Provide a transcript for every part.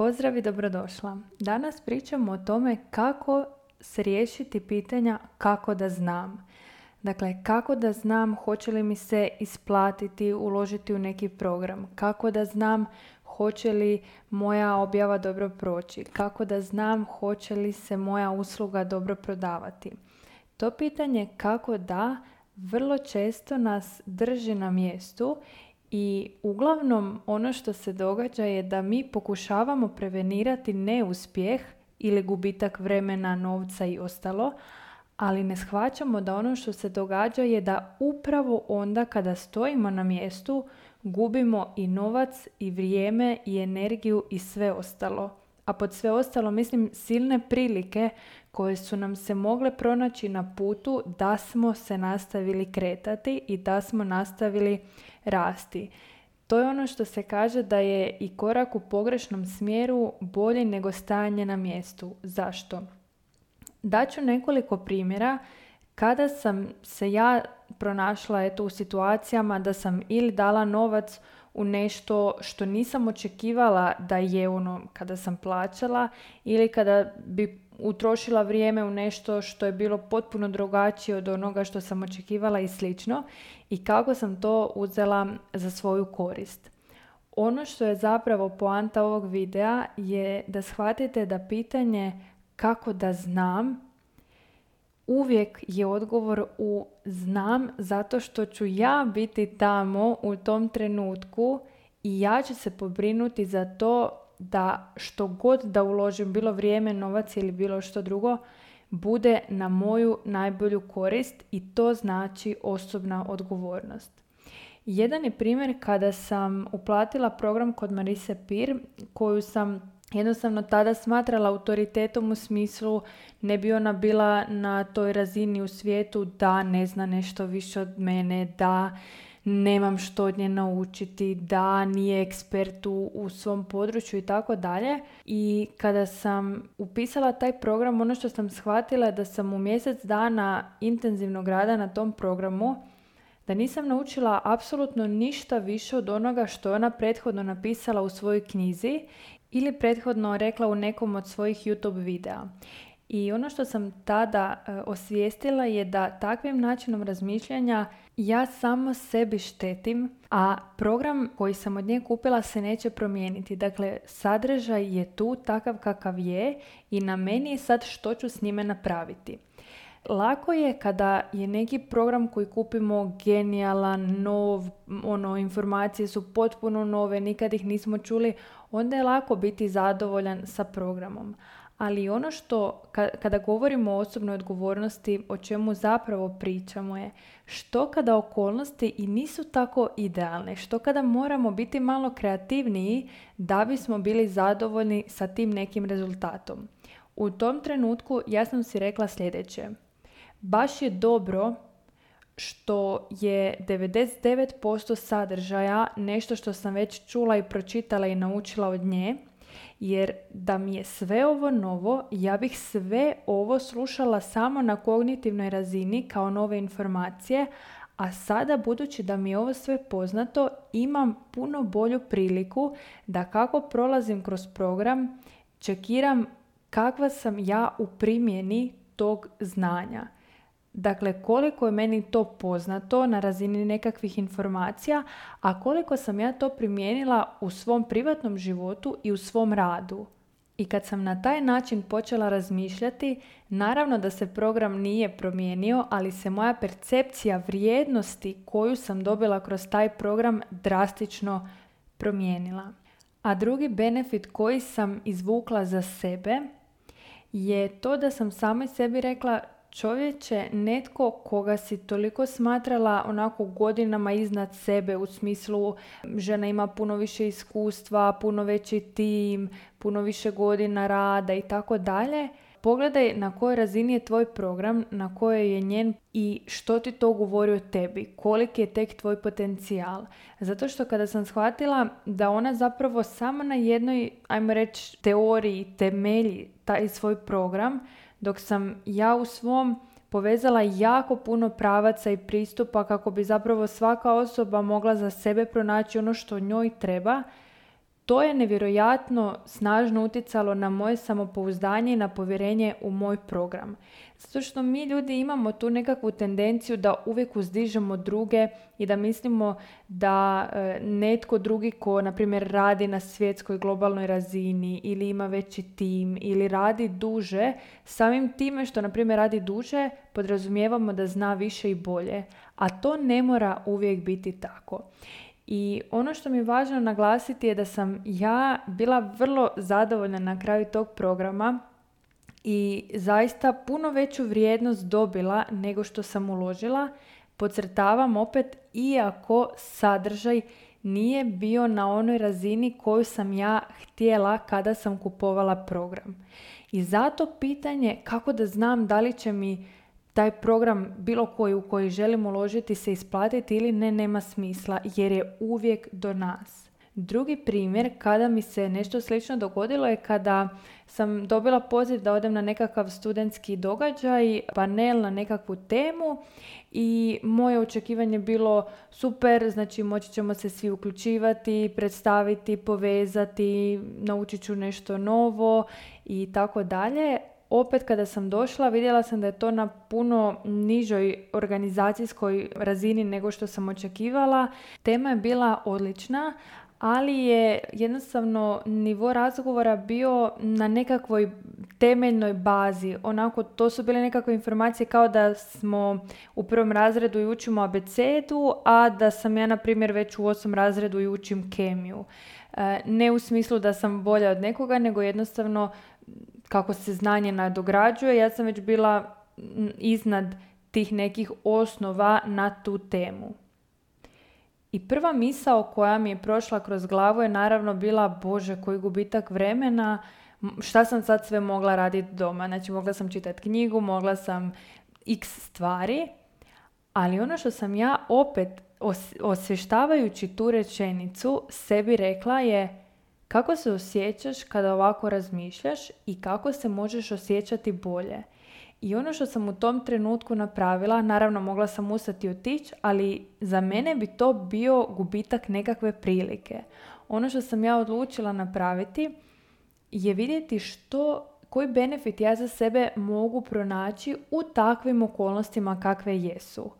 Pozdrav i dobrodošla. Danas pričamo o tome kako se pitanja kako da znam. Dakle, kako da znam hoće li mi se isplatiti, uložiti u neki program. Kako da znam hoće li moja objava dobro proći. Kako da znam hoće li se moja usluga dobro prodavati. To pitanje kako da vrlo često nas drži na mjestu i uglavnom ono što se događa je da mi pokušavamo prevenirati neuspjeh ili gubitak vremena, novca i ostalo, ali ne shvaćamo da ono što se događa je da upravo onda kada stojimo na mjestu gubimo i novac i vrijeme i energiju i sve ostalo. A pod sve ostalo mislim silne prilike koje su nam se mogle pronaći na putu da smo se nastavili kretati i da smo nastavili rasti. To je ono što se kaže da je i korak u pogrešnom smjeru bolji nego stajanje na mjestu. Zašto? Daću nekoliko primjera kada sam se ja pronašla eto, u situacijama da sam ili dala novac u nešto što nisam očekivala da je ono kada sam plaćala ili kada bi utrošila vrijeme u nešto što je bilo potpuno drugačije od onoga što sam očekivala i slično i kako sam to uzela za svoju korist. Ono što je zapravo poanta ovog videa je da shvatite da pitanje kako da znam uvijek je odgovor u znam zato što ću ja biti tamo u tom trenutku i ja ću se pobrinuti za to da što god da uložim, bilo vrijeme, novac ili bilo što drugo, bude na moju najbolju korist i to znači osobna odgovornost. Jedan je primjer kada sam uplatila program kod Marise Pir koju sam jednostavno tada smatrala autoritetom u smislu ne bi ona bila na toj razini u svijetu da ne zna nešto više od mene, da nemam što od nje naučiti, da nije ekspert u, u svom području i tako dalje. I kada sam upisala taj program, ono što sam shvatila je da sam u mjesec dana intenzivnog rada na tom programu da nisam naučila apsolutno ništa više od onoga što je ona prethodno napisala u svojoj knjizi ili prethodno rekla u nekom od svojih YouTube videa. I ono što sam tada e, osvijestila je da takvim načinom razmišljanja ja samo sebi štetim, a program koji sam od nje kupila se neće promijeniti. Dakle, sadržaj je tu takav kakav je i na meni je sad što ću s njime napraviti. Lako je kada je neki program koji kupimo genijalan, nov, ono, informacije su potpuno nove, nikad ih nismo čuli, onda je lako biti zadovoljan sa programom. Ali ono što, kada govorimo o osobnoj odgovornosti, o čemu zapravo pričamo je što kada okolnosti i nisu tako idealne, što kada moramo biti malo kreativniji da bismo bili zadovoljni sa tim nekim rezultatom. U tom trenutku ja sam si rekla sljedeće. Baš je dobro što je 99% sadržaja nešto što sam već čula i pročitala i naučila od nje, jer da mi je sve ovo novo, ja bih sve ovo slušala samo na kognitivnoj razini kao nove informacije, a sada budući da mi je ovo sve poznato, imam puno bolju priliku da kako prolazim kroz program, čekiram kakva sam ja u primjeni tog znanja. Dakle, koliko je meni to poznato na razini nekakvih informacija, a koliko sam ja to primijenila u svom privatnom životu i u svom radu. I kad sam na taj način počela razmišljati, naravno da se program nije promijenio, ali se moja percepcija vrijednosti koju sam dobila kroz taj program drastično promijenila. A drugi benefit koji sam izvukla za sebe je to da sam samoj sebi rekla čovječe, netko koga si toliko smatrala onako godinama iznad sebe u smislu žena ima puno više iskustva, puno veći tim, puno više godina rada i tako dalje. Pogledaj na kojoj razini je tvoj program, na kojoj je njen i što ti to govori o tebi, koliki je tek tvoj potencijal. Zato što kada sam shvatila da ona zapravo samo na jednoj, ajmo reći, teoriji temelji taj svoj program, dok sam ja u svom povezala jako puno pravaca i pristupa kako bi zapravo svaka osoba mogla za sebe pronaći ono što njoj treba, to je nevjerojatno snažno utjecalo na moje samopouzdanje i na povjerenje u moj program. Zato što mi ljudi imamo tu nekakvu tendenciju da uvijek uzdižemo druge i da mislimo da e, netko drugi ko, na primjer, radi na svjetskoj globalnoj razini ili ima veći tim ili radi duže, samim time što, na primjer, radi duže, podrazumijevamo da zna više i bolje. A to ne mora uvijek biti tako. I ono što mi je važno naglasiti je da sam ja bila vrlo zadovoljna na kraju tog programa i zaista puno veću vrijednost dobila nego što sam uložila. Podcrtavam opet, iako sadržaj nije bio na onoj razini koju sam ja htjela kada sam kupovala program. I zato pitanje kako da znam da li će mi taj program bilo koji u koji želim uložiti se isplatiti ili ne nema smisla jer je uvijek do nas. Drugi primjer kada mi se nešto slično dogodilo je kada sam dobila poziv da odem na nekakav studentski događaj, panel na nekakvu temu i moje očekivanje bilo super, znači moći ćemo se svi uključivati, predstaviti, povezati, naučit ću nešto novo i tako dalje opet kada sam došla vidjela sam da je to na puno nižoj organizacijskoj razini nego što sam očekivala. Tema je bila odlična, ali je jednostavno nivo razgovora bio na nekakvoj temeljnoj bazi. Onako, to su bile nekakve informacije kao da smo u prvom razredu i učimo abecedu, a da sam ja, na primjer, već u osam razredu i učim kemiju. E, ne u smislu da sam bolja od nekoga, nego jednostavno kako se znanje nadograđuje, ja sam već bila iznad tih nekih osnova na tu temu. I prva misao koja mi je prošla kroz glavu je naravno bila Bože, koji gubitak vremena, šta sam sad sve mogla raditi doma. Znači mogla sam čitati knjigu, mogla sam x stvari, ali ono što sam ja opet osvještavajući tu rečenicu sebi rekla je kako se osjećaš kada ovako razmišljaš i kako se možeš osjećati bolje? I ono što sam u tom trenutku napravila, naravno mogla sam ustati i otići, ali za mene bi to bio gubitak nekakve prilike. Ono što sam ja odlučila napraviti je vidjeti što, koji benefit ja za sebe mogu pronaći u takvim okolnostima kakve jesu.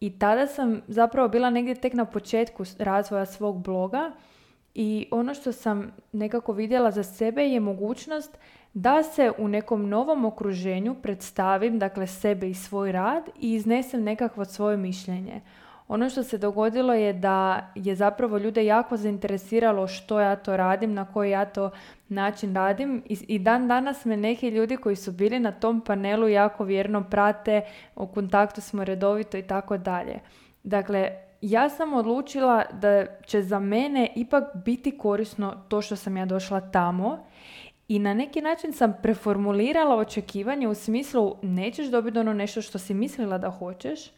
I tada sam zapravo bila negdje tek na početku razvoja svog bloga i ono što sam nekako vidjela za sebe je mogućnost da se u nekom novom okruženju predstavim, dakle sebe i svoj rad i iznesem nekakvo svoje mišljenje. Ono što se dogodilo je da je zapravo ljude jako zainteresiralo što ja to radim, na koji ja to način radim i, dan danas me neki ljudi koji su bili na tom panelu jako vjerno prate, u kontaktu smo redovito i tako dalje. Dakle, ja sam odlučila da će za mene ipak biti korisno to što sam ja došla tamo i na neki način sam preformulirala očekivanje u smislu nećeš dobiti ono nešto što si mislila da hoćeš,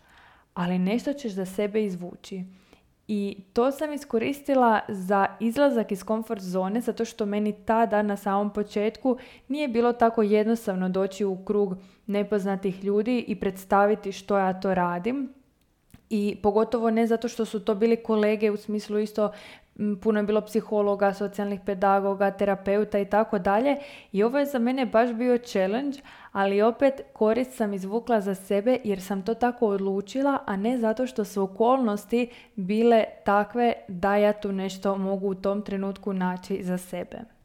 ali nešto ćeš za sebe izvući. I to sam iskoristila za izlazak iz komfort zone zato što meni tada na samom početku nije bilo tako jednostavno doći u krug nepoznatih ljudi i predstaviti što ja to radim i pogotovo ne zato što su to bili kolege u smislu isto puno je bilo psihologa, socijalnih pedagoga, terapeuta i tako dalje. I ovo je za mene baš bio challenge, ali opet korist sam izvukla za sebe jer sam to tako odlučila, a ne zato što su okolnosti bile takve da ja tu nešto mogu u tom trenutku naći za sebe.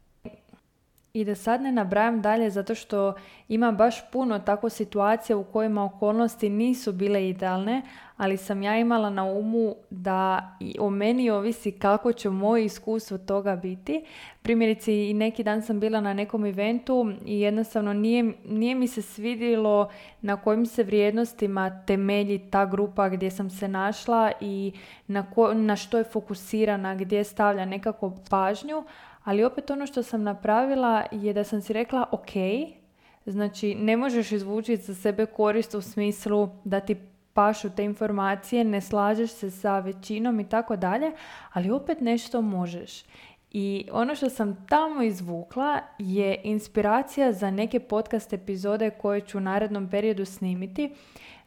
I da sad ne nabrajam dalje zato što ima baš puno tako situacija u kojima okolnosti nisu bile idealne, ali sam ja imala na umu da o meni ovisi kako će moje iskustvo toga biti. Primjerice i neki dan sam bila na nekom eventu i jednostavno nije, nije mi se svidjelo na kojim se vrijednostima temelji ta grupa gdje sam se našla i na, ko, na što je fokusirana, gdje stavlja nekako pažnju, ali opet ono što sam napravila je da sam si rekla ok, znači ne možeš izvući za sebe korist u smislu da ti pašu te informacije, ne slažeš se sa većinom i tako dalje, ali opet nešto možeš. I ono što sam tamo izvukla je inspiracija za neke podcast epizode koje ću u narednom periodu snimiti,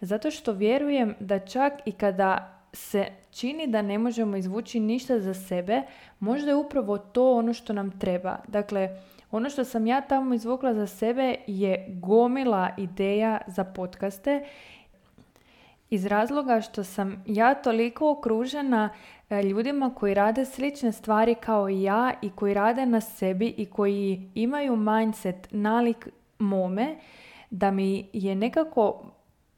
zato što vjerujem da čak i kada se čini da ne možemo izvući ništa za sebe, možda je upravo to ono što nam treba. Dakle, ono što sam ja tamo izvukla za sebe je gomila ideja za podcaste iz razloga što sam ja toliko okružena e, ljudima koji rade slične stvari kao i ja i koji rade na sebi i koji imaju mindset nalik mome, da mi je nekako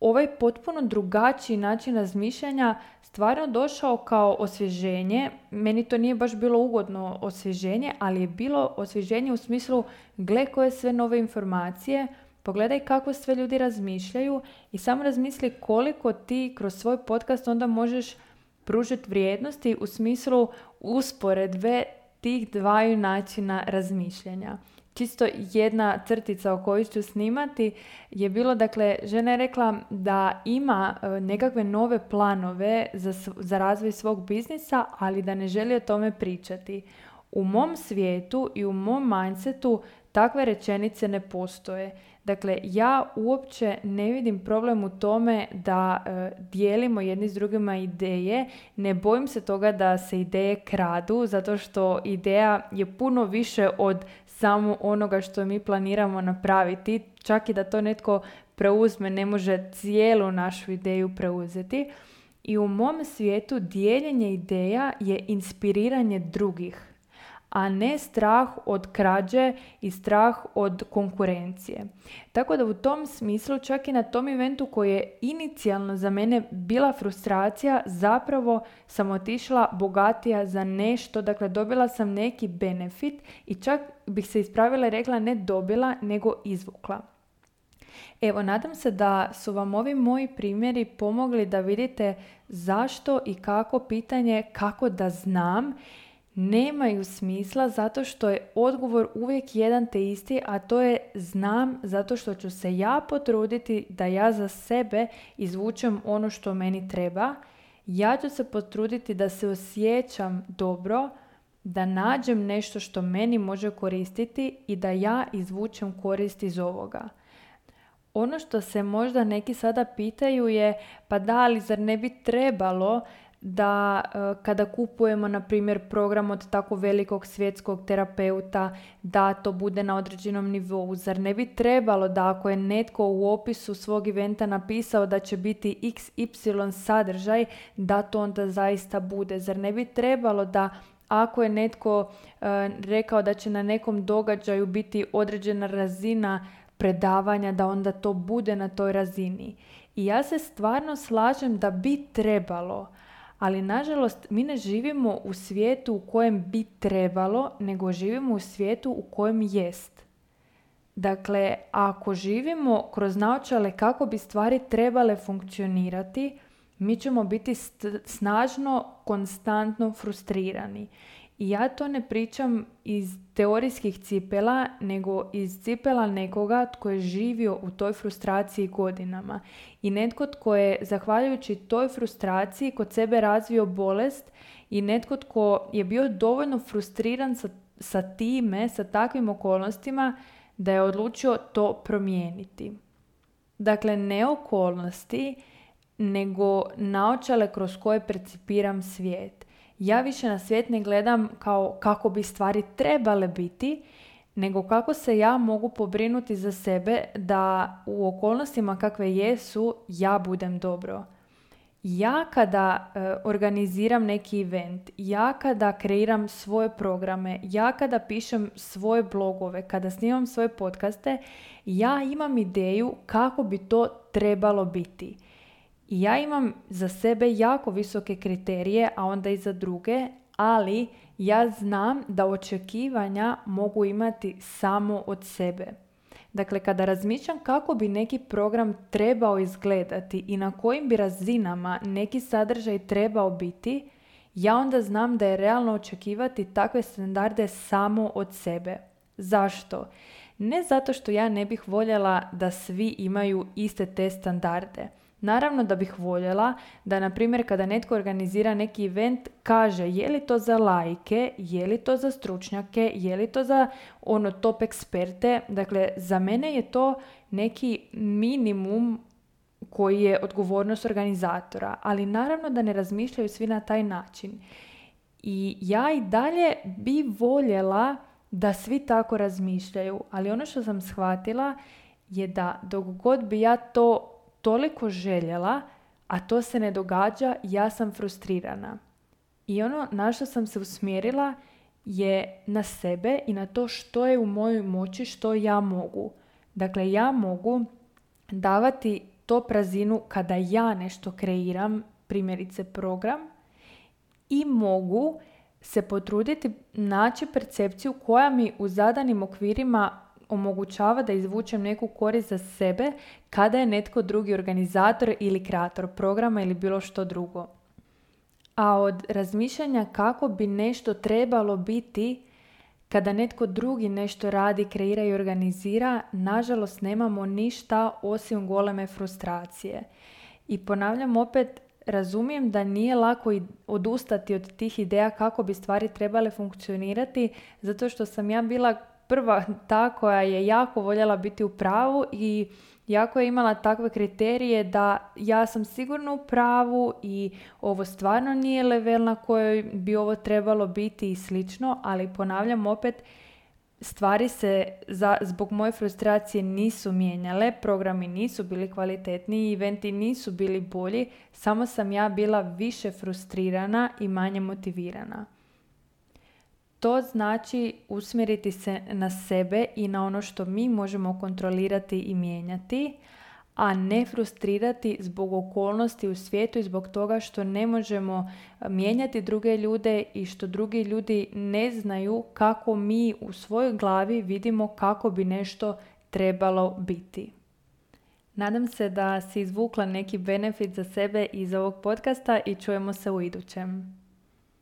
ovaj potpuno drugačiji način razmišljanja stvarno došao kao osvježenje. Meni to nije baš bilo ugodno osvježenje, ali je bilo osvježenje u smislu gle koje sve nove informacije, pogledaj kako sve ljudi razmišljaju i samo razmisli koliko ti kroz svoj podcast onda možeš pružiti vrijednosti u smislu usporedbe tih dvaju načina razmišljanja čisto jedna crtica o kojoj ću snimati je bilo, dakle, žena je rekla da ima e, nekakve nove planove za, za razvoj svog biznisa, ali da ne želi o tome pričati. U mom svijetu i u mom mindsetu takve rečenice ne postoje. Dakle, ja uopće ne vidim problem u tome da e, dijelimo jedni s drugima ideje. Ne bojim se toga da se ideje kradu, zato što ideja je puno više od samo onoga što mi planiramo napraviti. Čak i da to netko preuzme, ne može cijelu našu ideju preuzeti. I u mom svijetu dijeljenje ideja je inspiriranje drugih a ne strah od krađe i strah od konkurencije. Tako da u tom smislu čak i na tom eventu koji je inicijalno za mene bila frustracija, zapravo sam otišla bogatija za nešto, dakle dobila sam neki benefit i čak bih se ispravila i rekla ne dobila nego izvukla. Evo, nadam se da su vam ovi moji primjeri pomogli da vidite zašto i kako pitanje kako da znam nemaju smisla zato što je odgovor uvijek jedan te isti, a to je znam zato što ću se ja potruditi da ja za sebe izvučem ono što meni treba. Ja ću se potruditi da se osjećam dobro, da nađem nešto što meni može koristiti i da ja izvučem korist iz ovoga. Ono što se možda neki sada pitaju je pa da li zar ne bi trebalo da e, kada kupujemo na primjer program od tako velikog svjetskog terapeuta da to bude na određenom nivou zar ne bi trebalo da ako je netko u opisu svog eventa napisao da će biti xy sadržaj da to onda zaista bude? Zar ne bi trebalo da ako je netko e, rekao da će na nekom događaju biti određena razina predavanja da onda to bude na toj razini? I ja se stvarno slažem da bi trebalo ali nažalost mi ne živimo u svijetu u kojem bi trebalo, nego živimo u svijetu u kojem jest. Dakle, ako živimo kroz naočale kako bi stvari trebale funkcionirati, mi ćemo biti snažno, konstantno frustrirani. I ja to ne pričam iz teorijskih cipela, nego iz cipela nekoga tko je živio u toj frustraciji godinama. I netko tko je, zahvaljujući toj frustraciji, kod sebe razvio bolest i netko tko je bio dovoljno frustriran sa, sa time, sa takvim okolnostima, da je odlučio to promijeniti. Dakle, ne okolnosti, nego naočale kroz koje percipiram svijet ja više na svijet ne gledam kao kako bi stvari trebale biti, nego kako se ja mogu pobrinuti za sebe da u okolnostima kakve jesu ja budem dobro. Ja kada e, organiziram neki event, ja kada kreiram svoje programe, ja kada pišem svoje blogove, kada snimam svoje podcaste, ja imam ideju kako bi to trebalo biti. I ja imam za sebe jako visoke kriterije, a onda i za druge, ali ja znam da očekivanja mogu imati samo od sebe. Dakle, kada razmišljam kako bi neki program trebao izgledati i na kojim bi razinama neki sadržaj trebao biti, ja onda znam da je realno očekivati takve standarde samo od sebe. Zašto? Ne zato što ja ne bih voljela da svi imaju iste te standarde, Naravno da bih voljela da, na primjer, kada netko organizira neki event, kaže je li to za lajke, je li to za stručnjake, je li to za ono top eksperte. Dakle, za mene je to neki minimum koji je odgovornost organizatora, ali naravno da ne razmišljaju svi na taj način. I ja i dalje bi voljela da svi tako razmišljaju, ali ono što sam shvatila je da dok god bi ja to toliko željela, a to se ne događa, ja sam frustrirana. I ono na što sam se usmjerila je na sebe i na to što je u mojoj moći, što ja mogu. Dakle, ja mogu davati to prazinu kada ja nešto kreiram, primjerice program, i mogu se potruditi naći percepciju koja mi u zadanim okvirima omogućava da izvučem neku korist za sebe kada je netko drugi organizator ili kreator programa ili bilo što drugo. A od razmišljanja kako bi nešto trebalo biti kada netko drugi nešto radi, kreira i organizira, nažalost nemamo ništa osim goleme frustracije. I ponavljam opet, razumijem da nije lako odustati od tih ideja kako bi stvari trebale funkcionirati, zato što sam ja bila prva ta koja je jako voljela biti u pravu i jako je imala takve kriterije da ja sam sigurno u pravu i ovo stvarno nije level na kojoj bi ovo trebalo biti i slično, ali ponavljam opet, stvari se za, zbog moje frustracije nisu mijenjale, programi nisu bili kvalitetniji, eventi nisu bili bolji, samo sam ja bila više frustrirana i manje motivirana. To znači usmjeriti se na sebe i na ono što mi možemo kontrolirati i mijenjati, a ne frustrirati zbog okolnosti u svijetu i zbog toga što ne možemo mijenjati druge ljude i što drugi ljudi ne znaju kako mi u svojoj glavi vidimo kako bi nešto trebalo biti. Nadam se da si izvukla neki benefit za sebe iz ovog podcasta i čujemo se u idućem.